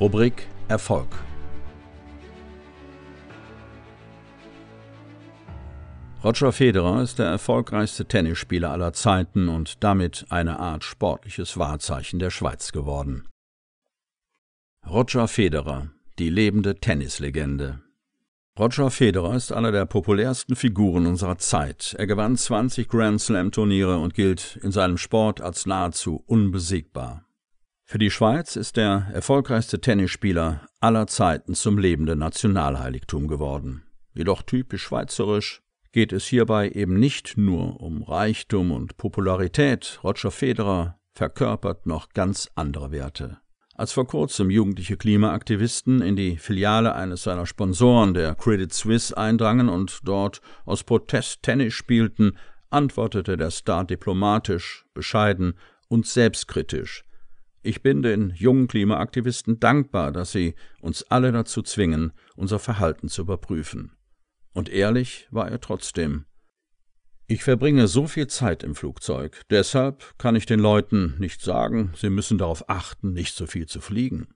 Rubrik Erfolg. Roger Federer ist der erfolgreichste Tennisspieler aller Zeiten und damit eine Art sportliches Wahrzeichen der Schweiz geworden. Roger Federer, die lebende Tennislegende. Roger Federer ist einer der populärsten Figuren unserer Zeit. Er gewann 20 Grand Slam Turniere und gilt in seinem Sport als nahezu unbesiegbar. Für die Schweiz ist der erfolgreichste Tennisspieler aller Zeiten zum lebenden Nationalheiligtum geworden. Jedoch typisch schweizerisch geht es hierbei eben nicht nur um Reichtum und Popularität. Roger Federer verkörpert noch ganz andere Werte. Als vor kurzem jugendliche Klimaaktivisten in die Filiale eines seiner Sponsoren, der Credit Suisse, eindrangen und dort aus Protest Tennis spielten, antwortete der Star diplomatisch, bescheiden und selbstkritisch. Ich bin den jungen Klimaaktivisten dankbar, dass sie uns alle dazu zwingen, unser Verhalten zu überprüfen. Und ehrlich war er trotzdem. Ich verbringe so viel Zeit im Flugzeug, deshalb kann ich den Leuten nicht sagen, sie müssen darauf achten, nicht so viel zu fliegen.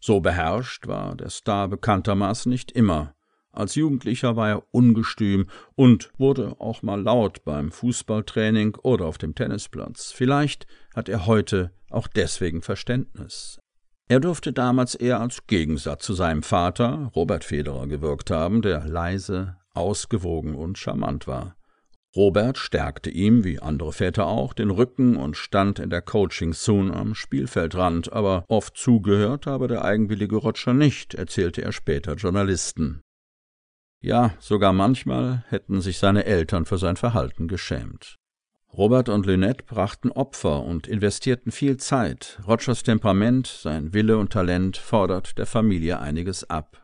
So beherrscht war der Star bekanntermaßen nicht immer. Als Jugendlicher war er ungestüm und wurde auch mal laut beim Fußballtraining oder auf dem Tennisplatz. Vielleicht hat er heute auch deswegen Verständnis. Er dürfte damals eher als Gegensatz zu seinem Vater, Robert Federer, gewirkt haben, der leise, ausgewogen und charmant war. Robert stärkte ihm, wie andere Väter auch, den Rücken und stand in der Coaching-Zone am Spielfeldrand, aber oft zugehört habe der eigenwillige Roger nicht, erzählte er später Journalisten. Ja, sogar manchmal hätten sich seine Eltern für sein Verhalten geschämt. Robert und Lynette brachten Opfer und investierten viel Zeit. Rogers Temperament, sein Wille und Talent fordert der Familie einiges ab.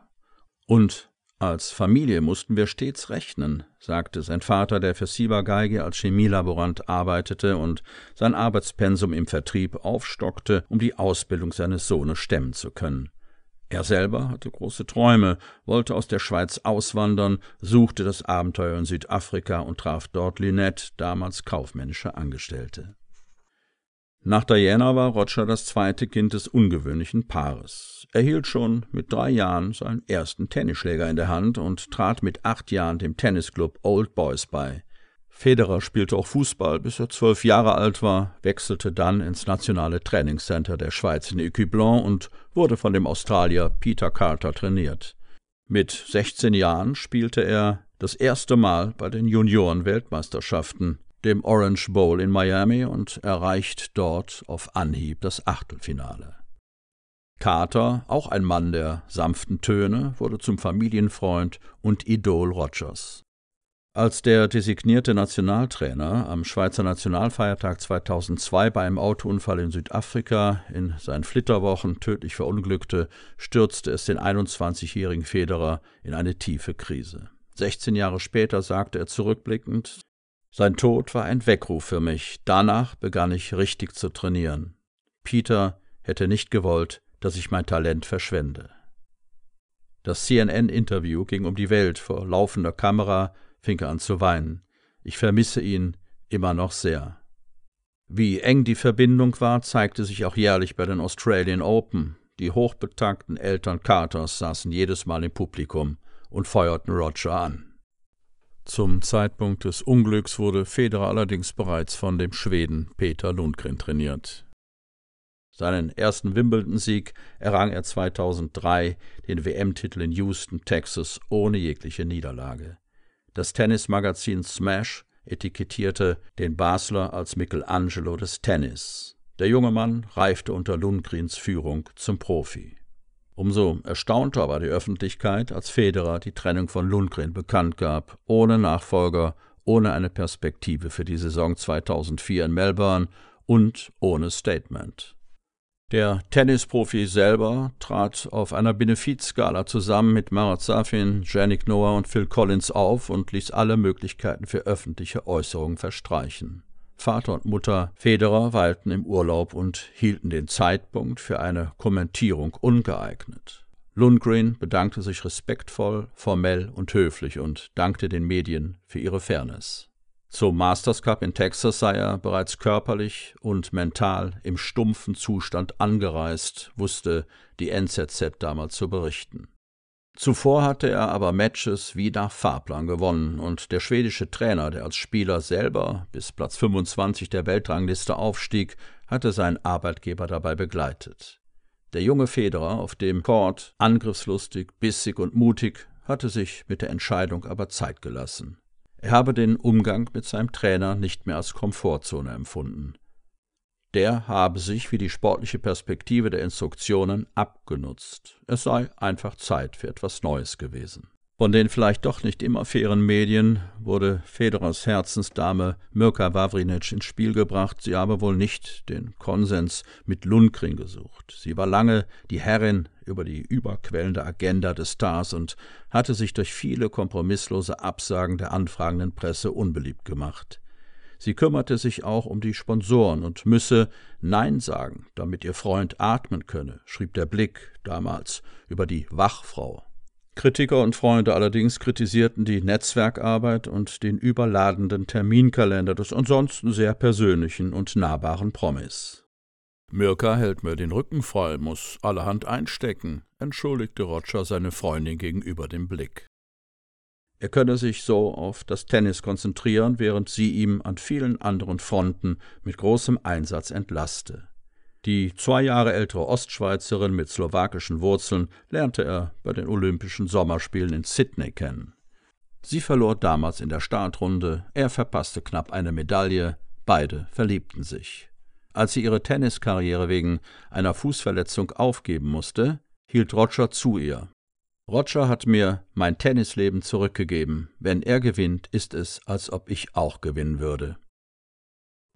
Und als Familie mussten wir stets rechnen, sagte sein Vater, der für Siebergeige als Chemielaborant arbeitete und sein Arbeitspensum im Vertrieb aufstockte, um die Ausbildung seines Sohnes stemmen zu können. Er selber hatte große Träume, wollte aus der Schweiz auswandern, suchte das Abenteuer in Südafrika und traf dort Lynette, damals kaufmännische Angestellte. Nach Diana war Roger das zweite Kind des ungewöhnlichen Paares. Er hielt schon mit drei Jahren seinen ersten Tennisschläger in der Hand und trat mit acht Jahren dem Tennisclub Old Boys bei. Federer spielte auch Fußball, bis er zwölf Jahre alt war, wechselte dann ins nationale Trainingscenter der Schweiz in Ecublon und wurde von dem Australier Peter Carter trainiert. Mit 16 Jahren spielte er das erste Mal bei den Junioren-Weltmeisterschaften dem Orange Bowl in Miami und erreicht dort auf Anhieb das Achtelfinale. Carter, auch ein Mann der sanften Töne, wurde zum Familienfreund und Idol Rogers. Als der designierte Nationaltrainer am Schweizer Nationalfeiertag 2002 bei einem Autounfall in Südafrika in seinen Flitterwochen tödlich verunglückte, stürzte es den 21-jährigen Federer in eine tiefe Krise. 16 Jahre später sagte er zurückblickend, sein Tod war ein Weckruf für mich. Danach begann ich richtig zu trainieren. Peter hätte nicht gewollt, dass ich mein Talent verschwende. Das CNN-Interview ging um die Welt. Vor laufender Kamera fing er an zu weinen. Ich vermisse ihn immer noch sehr. Wie eng die Verbindung war, zeigte sich auch jährlich bei den Australian Open. Die hochbetagten Eltern Carters saßen jedes Mal im Publikum und feuerten Roger an. Zum Zeitpunkt des Unglücks wurde Federer allerdings bereits von dem Schweden Peter Lundgren trainiert. Seinen ersten Wimbledon-Sieg errang er 2003, den WM-Titel in Houston, Texas, ohne jegliche Niederlage. Das Tennismagazin Smash etikettierte den Basler als Michelangelo des Tennis. Der junge Mann reifte unter Lundgrens Führung zum Profi. Umso erstaunter war die Öffentlichkeit, als Federer die Trennung von Lundgren bekannt gab, ohne Nachfolger, ohne eine Perspektive für die Saison 2004 in Melbourne und ohne Statement. Der Tennisprofi selber trat auf einer Benefizskala zusammen mit Marat Safin, Janik Noah und Phil Collins auf und ließ alle Möglichkeiten für öffentliche Äußerungen verstreichen. Vater und Mutter Federer weilten im Urlaub und hielten den Zeitpunkt für eine Kommentierung ungeeignet. Lundgren bedankte sich respektvoll, formell und höflich und dankte den Medien für ihre Fairness. Zum Masters Cup in Texas sei er bereits körperlich und mental im stumpfen Zustand angereist, wusste die NZZ damals zu berichten. Zuvor hatte er aber Matches wie nach Fahrplan gewonnen und der schwedische Trainer, der als Spieler selber bis Platz 25 der Weltrangliste aufstieg, hatte seinen Arbeitgeber dabei begleitet. Der junge Federer auf dem Court, angriffslustig, bissig und mutig, hatte sich mit der Entscheidung aber Zeit gelassen. Er habe den Umgang mit seinem Trainer nicht mehr als Komfortzone empfunden. Der habe sich, wie die sportliche Perspektive der Instruktionen, abgenutzt. Es sei einfach Zeit für etwas Neues gewesen. Von den vielleicht doch nicht immer fairen Medien wurde Federers Herzensdame Mirka Wawrinec ins Spiel gebracht. Sie habe wohl nicht den Konsens mit Lundgren gesucht. Sie war lange die Herrin über die überquellende Agenda des Stars und hatte sich durch viele kompromisslose Absagen der anfragenden Presse unbeliebt gemacht. Sie kümmerte sich auch um die Sponsoren und müsse Nein sagen, damit ihr Freund atmen könne, schrieb der Blick damals über die Wachfrau Kritiker und Freunde allerdings kritisierten die Netzwerkarbeit und den überladenden Terminkalender des ansonsten sehr persönlichen und nahbaren Promis. Mirka hält mir den Rücken frei, muss allerhand einstecken, entschuldigte Roger seine Freundin gegenüber dem Blick. Er könne sich so auf das Tennis konzentrieren, während sie ihm an vielen anderen Fronten mit großem Einsatz entlaste. Die zwei Jahre ältere Ostschweizerin mit slowakischen Wurzeln lernte er bei den Olympischen Sommerspielen in Sydney kennen. Sie verlor damals in der Startrunde, er verpasste knapp eine Medaille, beide verliebten sich. Als sie ihre Tenniskarriere wegen einer Fußverletzung aufgeben musste, hielt Roger zu ihr. Roger hat mir mein Tennisleben zurückgegeben. Wenn er gewinnt, ist es, als ob ich auch gewinnen würde.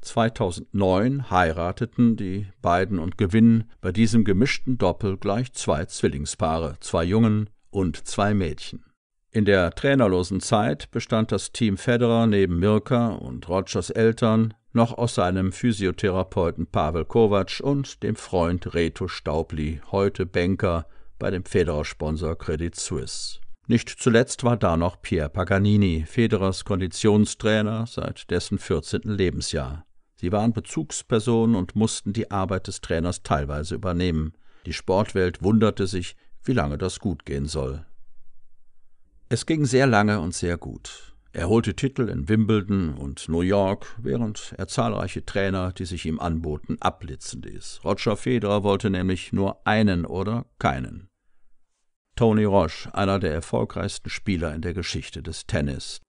2009 heirateten die beiden und gewinnen bei diesem gemischten Doppel gleich zwei Zwillingspaare, zwei Jungen und zwei Mädchen. In der trainerlosen Zeit bestand das Team Federer neben Mirka und Rogers Eltern noch aus seinem Physiotherapeuten Pavel Kovac und dem Freund Reto Staubli, heute Banker bei dem Federer-Sponsor Credit Suisse. Nicht zuletzt war da noch Pierre Paganini, Federers Konditionstrainer seit dessen 14. Lebensjahr. Sie waren Bezugspersonen und mussten die Arbeit des Trainers teilweise übernehmen. Die Sportwelt wunderte sich, wie lange das gut gehen soll. Es ging sehr lange und sehr gut. Er holte Titel in Wimbledon und New York, während er zahlreiche Trainer, die sich ihm anboten, abblitzen ließ. Roger Federer wollte nämlich nur einen oder keinen. Tony Roche, einer der erfolgreichsten Spieler in der Geschichte des Tennis,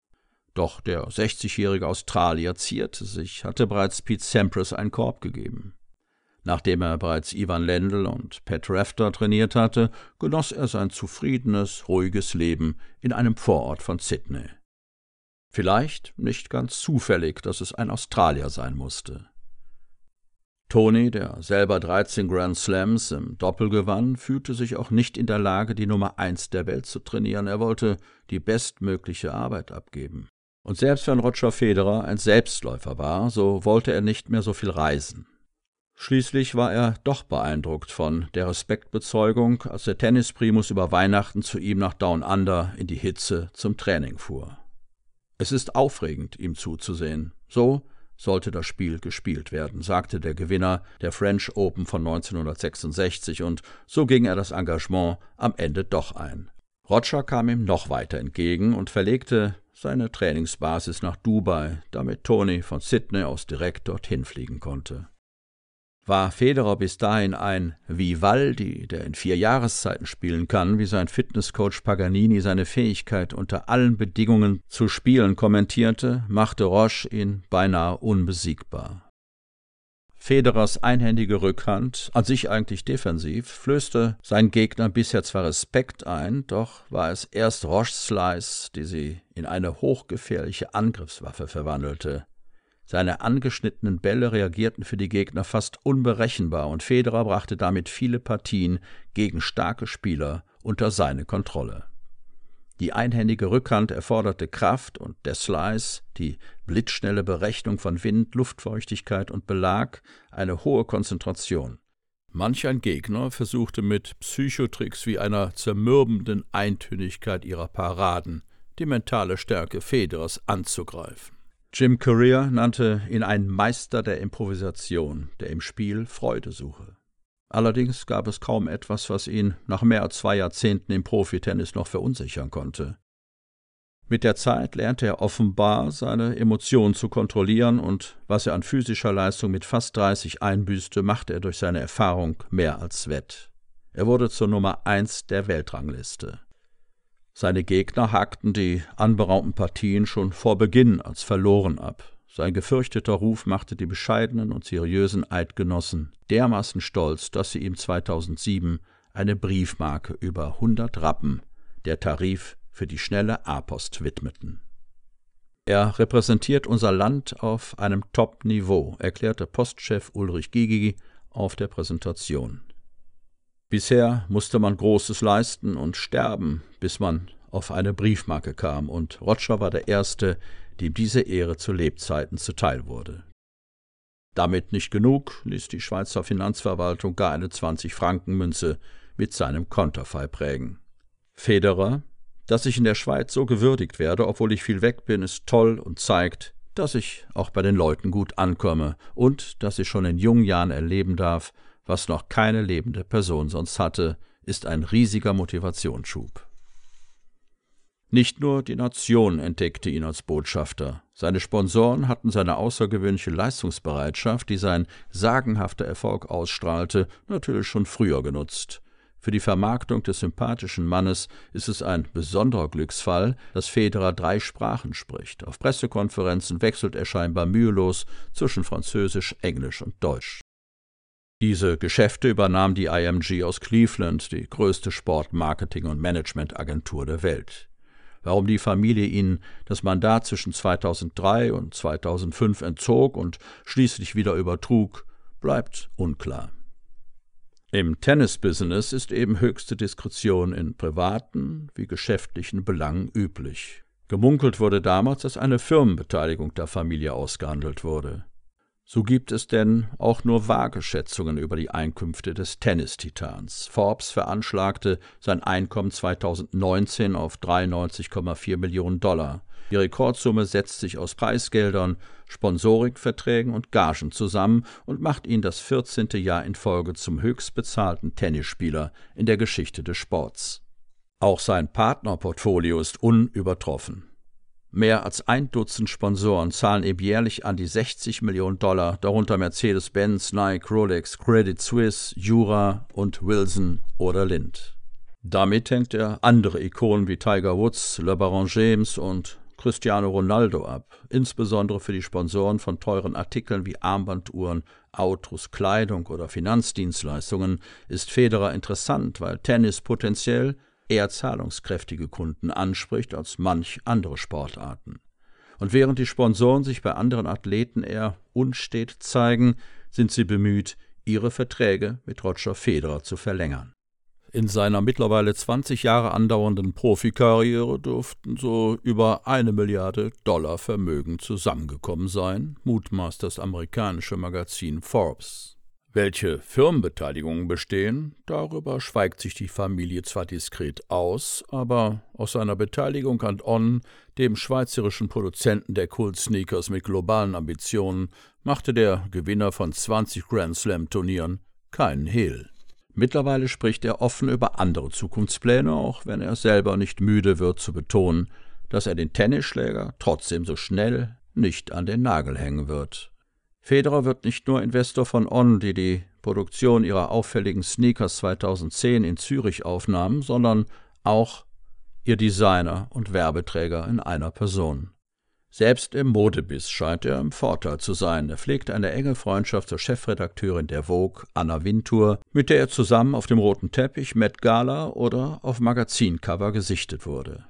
doch der 60-jährige Australier zierte sich, hatte bereits Pete Sampras einen Korb gegeben. Nachdem er bereits Ivan Lendl und Pat Rafter trainiert hatte, genoss er sein zufriedenes, ruhiges Leben in einem Vorort von Sydney. Vielleicht nicht ganz zufällig, dass es ein Australier sein musste. Tony, der selber 13 Grand Slams im Doppel gewann, fühlte sich auch nicht in der Lage, die Nummer eins der Welt zu trainieren. Er wollte die bestmögliche Arbeit abgeben. Und selbst wenn Roger Federer ein Selbstläufer war, so wollte er nicht mehr so viel reisen. Schließlich war er doch beeindruckt von der Respektbezeugung, als der Tennisprimus über Weihnachten zu ihm nach Down Under in die Hitze zum Training fuhr. Es ist aufregend, ihm zuzusehen. So sollte das Spiel gespielt werden, sagte der Gewinner der French Open von 1966, und so ging er das Engagement am Ende doch ein. Roger kam ihm noch weiter entgegen und verlegte seine Trainingsbasis nach Dubai, damit Tony von Sydney aus direkt dorthin fliegen konnte. War Federer bis dahin ein Vivaldi, der in vier Jahreszeiten spielen kann, wie sein Fitnesscoach Paganini seine Fähigkeit unter allen Bedingungen zu spielen kommentierte, machte Roche ihn beinahe unbesiegbar. Federers einhändige Rückhand, an sich eigentlich defensiv, flößte sein Gegner bisher zwar Respekt ein, doch war es erst Roches Slice, die sie in eine hochgefährliche Angriffswaffe verwandelte. Seine angeschnittenen Bälle reagierten für die Gegner fast unberechenbar und Federer brachte damit viele Partien gegen starke Spieler unter seine Kontrolle. Die einhändige Rückhand erforderte Kraft und der Slice, die blitzschnelle Berechnung von Wind, Luftfeuchtigkeit und Belag, eine hohe Konzentration. Manch ein Gegner versuchte mit Psychotricks wie einer zermürbenden Eintönigkeit ihrer Paraden die mentale Stärke Federers anzugreifen. Jim Courier nannte ihn einen Meister der Improvisation, der im Spiel Freude suche. Allerdings gab es kaum etwas, was ihn nach mehr als zwei Jahrzehnten im Profitennis noch verunsichern konnte. Mit der Zeit lernte er offenbar, seine Emotionen zu kontrollieren, und was er an physischer Leistung mit fast 30 einbüßte, machte er durch seine Erfahrung mehr als wett. Er wurde zur Nummer eins der Weltrangliste. Seine Gegner hakten die anberaumten Partien schon vor Beginn als verloren ab. Sein gefürchteter Ruf machte die bescheidenen und seriösen Eidgenossen dermaßen stolz, dass sie ihm 2007 eine Briefmarke über 100 Rappen, der Tarif für die schnelle A-Post widmeten. Er repräsentiert unser Land auf einem Top-Niveau, erklärte Postchef Ulrich Gigi auf der Präsentation. Bisher musste man Großes leisten und sterben, bis man auf eine Briefmarke kam, und Roger war der Erste, dem diese Ehre zu Lebzeiten zuteil wurde. Damit nicht genug, ließ die Schweizer Finanzverwaltung gar eine 20-Franken-Münze mit seinem Konterfei prägen. Federer, dass ich in der Schweiz so gewürdigt werde, obwohl ich viel weg bin, ist toll und zeigt, dass ich auch bei den Leuten gut ankomme und dass ich schon in jungen Jahren erleben darf, was noch keine lebende Person sonst hatte, ist ein riesiger Motivationsschub. Nicht nur die Nation entdeckte ihn als Botschafter. Seine Sponsoren hatten seine außergewöhnliche Leistungsbereitschaft, die sein sagenhafter Erfolg ausstrahlte, natürlich schon früher genutzt. Für die Vermarktung des sympathischen Mannes ist es ein besonderer Glücksfall, dass Federer drei Sprachen spricht. Auf Pressekonferenzen wechselt er scheinbar mühelos zwischen Französisch, Englisch und Deutsch. Diese Geschäfte übernahm die IMG aus Cleveland, die größte Sportmarketing- und Managementagentur der Welt. Warum die Familie ihnen das Mandat zwischen 2003 und 2005 entzog und schließlich wieder übertrug, bleibt unklar. Im Tennis-Business ist eben höchste Diskretion in privaten wie geschäftlichen Belangen üblich. Gemunkelt wurde damals, dass eine Firmenbeteiligung der Familie ausgehandelt wurde. So gibt es denn auch nur vage Schätzungen über die Einkünfte des Tennistitans. Forbes veranschlagte sein Einkommen 2019 auf 93,4 Millionen Dollar. Die Rekordsumme setzt sich aus Preisgeldern, Sponsorikverträgen und Gagen zusammen und macht ihn das 14. Jahr in Folge zum höchstbezahlten Tennisspieler in der Geschichte des Sports. Auch sein Partnerportfolio ist unübertroffen. Mehr als ein Dutzend Sponsoren zahlen ihm jährlich an die 60 Millionen Dollar, darunter Mercedes-Benz, Nike, Rolex, Credit Suisse, Jura und Wilson oder Lind. Damit hängt er andere Ikonen wie Tiger Woods, LeBaron James und Cristiano Ronaldo ab, insbesondere für die Sponsoren von teuren Artikeln wie Armbanduhren, Autos, Kleidung oder Finanzdienstleistungen ist Federer interessant, weil Tennis potenziell eher zahlungskräftige Kunden anspricht als manch andere Sportarten. Und während die Sponsoren sich bei anderen Athleten eher unstet zeigen, sind sie bemüht, ihre Verträge mit Roger Federer zu verlängern. In seiner mittlerweile 20 Jahre andauernden Profikarriere dürften so über eine Milliarde Dollar Vermögen zusammengekommen sein, mutmaßt das amerikanische Magazin Forbes. Welche Firmenbeteiligungen bestehen, darüber schweigt sich die Familie zwar diskret aus, aber aus seiner Beteiligung an On, dem schweizerischen Produzenten der Kult-Sneakers mit globalen Ambitionen, machte der Gewinner von 20 Grand Slam-Turnieren keinen Hehl. Mittlerweile spricht er offen über andere Zukunftspläne, auch wenn er selber nicht müde wird zu betonen, dass er den Tennisschläger trotzdem so schnell nicht an den Nagel hängen wird. Federer wird nicht nur Investor von On, die die Produktion ihrer auffälligen Sneakers 2010 in Zürich aufnahmen, sondern auch ihr Designer und Werbeträger in einer Person. Selbst im Modebiss scheint er im Vorteil zu sein. Er pflegt eine enge Freundschaft zur Chefredakteurin der Vogue, Anna Wintour, mit der er zusammen auf dem roten Teppich, Met Gala oder auf Magazincover gesichtet wurde.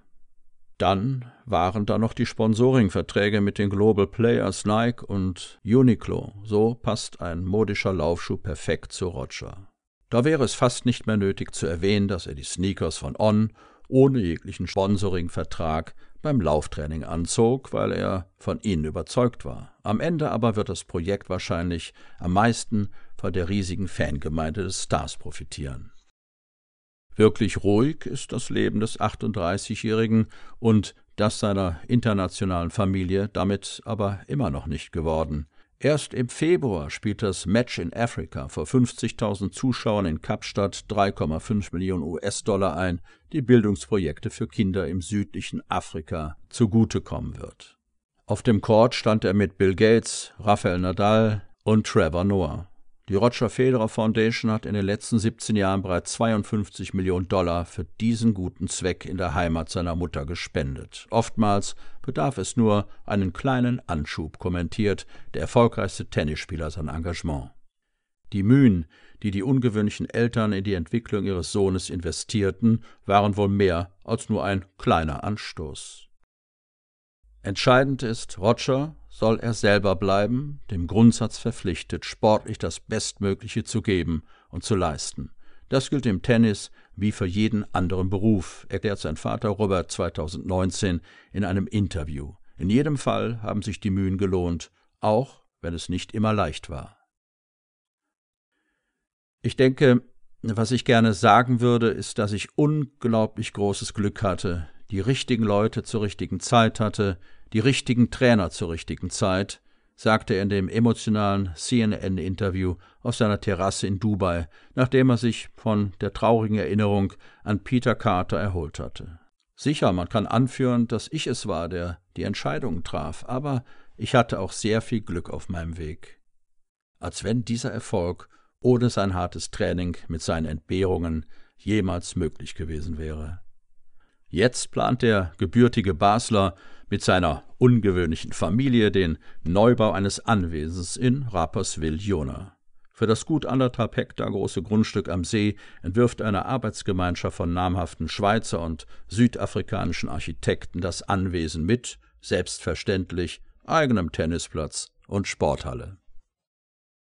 Dann waren da noch die Sponsoringverträge mit den Global Players Nike und Uniqlo. So passt ein modischer Laufschuh perfekt zu Roger. Da wäre es fast nicht mehr nötig zu erwähnen, dass er die Sneakers von On ohne jeglichen Sponsoringvertrag beim Lauftraining anzog, weil er von ihnen überzeugt war. Am Ende aber wird das Projekt wahrscheinlich am meisten von der riesigen Fangemeinde des Stars profitieren. Wirklich ruhig ist das Leben des 38-Jährigen und das seiner internationalen Familie damit aber immer noch nicht geworden. Erst im Februar spielt das Match in Africa vor 50.000 Zuschauern in Kapstadt 3,5 Millionen US-Dollar ein, die Bildungsprojekte für Kinder im südlichen Afrika zugutekommen wird. Auf dem Court stand er mit Bill Gates, Rafael Nadal und Trevor Noah. Die Roger Federer Foundation hat in den letzten 17 Jahren bereits 52 Millionen Dollar für diesen guten Zweck in der Heimat seiner Mutter gespendet. Oftmals bedarf es nur einen kleinen Anschub, kommentiert der erfolgreichste Tennisspieler sein Engagement. Die Mühen, die die ungewöhnlichen Eltern in die Entwicklung ihres Sohnes investierten, waren wohl mehr als nur ein kleiner Anstoß. Entscheidend ist, Roger soll er selber bleiben, dem Grundsatz verpflichtet, sportlich das Bestmögliche zu geben und zu leisten. Das gilt im Tennis wie für jeden anderen Beruf, erklärt sein Vater Robert 2019 in einem Interview. In jedem Fall haben sich die Mühen gelohnt, auch wenn es nicht immer leicht war. Ich denke, was ich gerne sagen würde, ist, dass ich unglaublich großes Glück hatte, die richtigen Leute zur richtigen Zeit hatte, die richtigen Trainer zur richtigen Zeit, sagte er in dem emotionalen CNN-Interview auf seiner Terrasse in Dubai, nachdem er sich von der traurigen Erinnerung an Peter Carter erholt hatte. Sicher, man kann anführen, dass ich es war, der die Entscheidungen traf, aber ich hatte auch sehr viel Glück auf meinem Weg. Als wenn dieser Erfolg ohne sein hartes Training mit seinen Entbehrungen jemals möglich gewesen wäre. Jetzt plant der gebürtige Basler mit seiner ungewöhnlichen Familie den Neubau eines Anwesens in Rapperswil-Jona. Für das gut anderthalb Hektar große Grundstück am See entwirft eine Arbeitsgemeinschaft von namhaften Schweizer und südafrikanischen Architekten das Anwesen mit, selbstverständlich, eigenem Tennisplatz und Sporthalle.